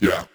Yeah.